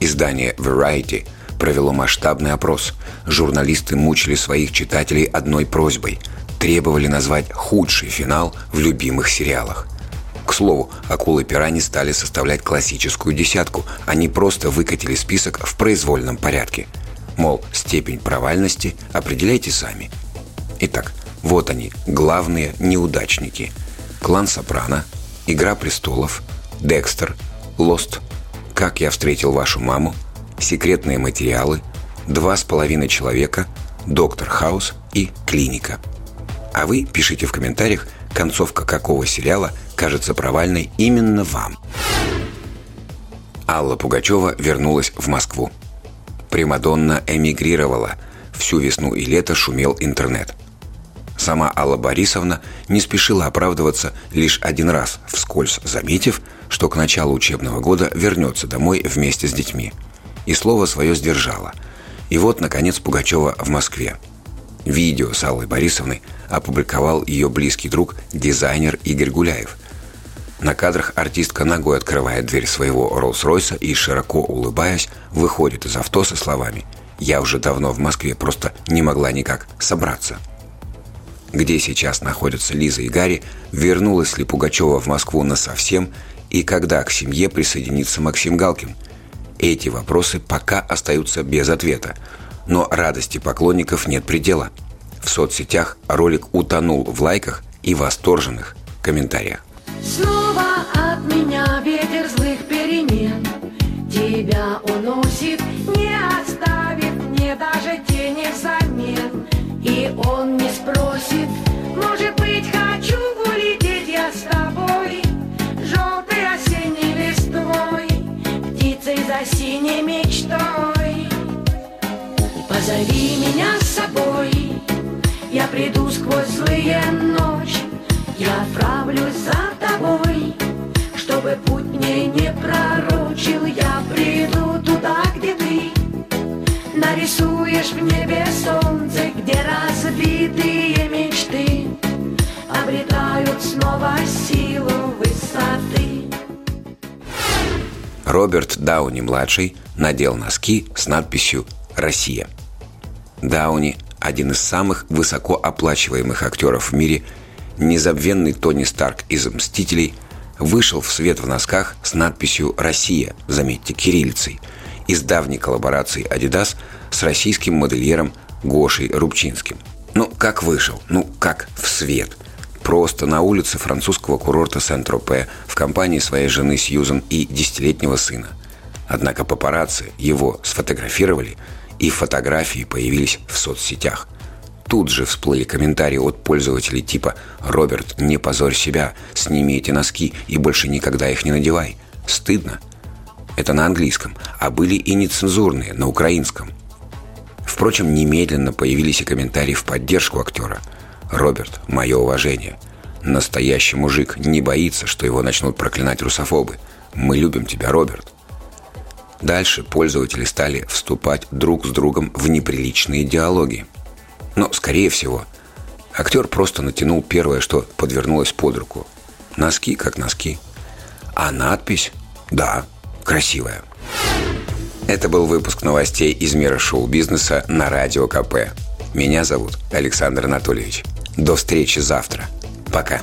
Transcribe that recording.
Издание Variety провело масштабный опрос. Журналисты мучили своих читателей одной просьбой – требовали назвать худший финал в любимых сериалах. К слову, акулы пера не стали составлять классическую десятку, они просто выкатили список в произвольном порядке. Мол, степень провальности определяйте сами. Итак, вот они, главные неудачники. Клан Сопрано, Игра престолов, Декстер, Лост, Как я встретил вашу маму, Секретные материалы, Два с половиной человека, Доктор Хаус и Клиника. А вы пишите в комментариях, концовка какого сериала кажется провальной именно вам. Алла Пугачева вернулась в Москву. Примадонна эмигрировала. Всю весну и лето шумел интернет. Сама Алла Борисовна не спешила оправдываться лишь один раз, вскользь заметив, что к началу учебного года вернется домой вместе с детьми. И слово свое сдержала. И вот, наконец, Пугачева в Москве. Видео с Аллой Борисовной опубликовал ее близкий друг, дизайнер Игорь Гуляев. На кадрах артистка ногой открывает дверь своего Роллс-Ройса и, широко улыбаясь, выходит из авто со словами «Я уже давно в Москве, просто не могла никак собраться» где сейчас находятся Лиза и Гарри, вернулась ли Пугачева в Москву насовсем и когда к семье присоединится Максим Галкин. Эти вопросы пока остаются без ответа, но радости поклонников нет предела. В соцсетях ролик утонул в лайках и восторженных комментариях. Снова от меня ветер злых перемен Тебя уносит, не оставит меня с собой, я приду сквозь злые ночи Я отправлюсь за тобой, чтобы путь мне не пророчил Я приду туда, где ты. Нарисуешь в небе солнце, где разбитые мечты. Обретают снова силу высоты. Роберт Дауни-младший надел носки с надписью «Россия». Дауни – один из самых высокооплачиваемых актеров в мире, незабвенный Тони Старк из «Мстителей» вышел в свет в носках с надписью «Россия», заметьте, кириллицей, из давней коллаборации Adidas с российским модельером Гошей Рубчинским. Ну, как вышел? Ну, как в свет? Просто на улице французского курорта Сент-Тропе в компании своей жены Сьюзан и десятилетнего сына. Однако папарацци его сфотографировали, и фотографии появились в соцсетях. Тут же всплыли комментарии от пользователей типа «Роберт, не позорь себя, сними эти носки и больше никогда их не надевай. Стыдно». Это на английском, а были и нецензурные, на украинском. Впрочем, немедленно появились и комментарии в поддержку актера. «Роберт, мое уважение. Настоящий мужик не боится, что его начнут проклинать русофобы. Мы любим тебя, Роберт». Дальше пользователи стали вступать друг с другом в неприличные диалоги. Но, скорее всего, актер просто натянул первое, что подвернулось под руку. Носки как носки. А надпись, да, красивая. Это был выпуск новостей из мира шоу-бизнеса на Радио КП. Меня зовут Александр Анатольевич. До встречи завтра. Пока.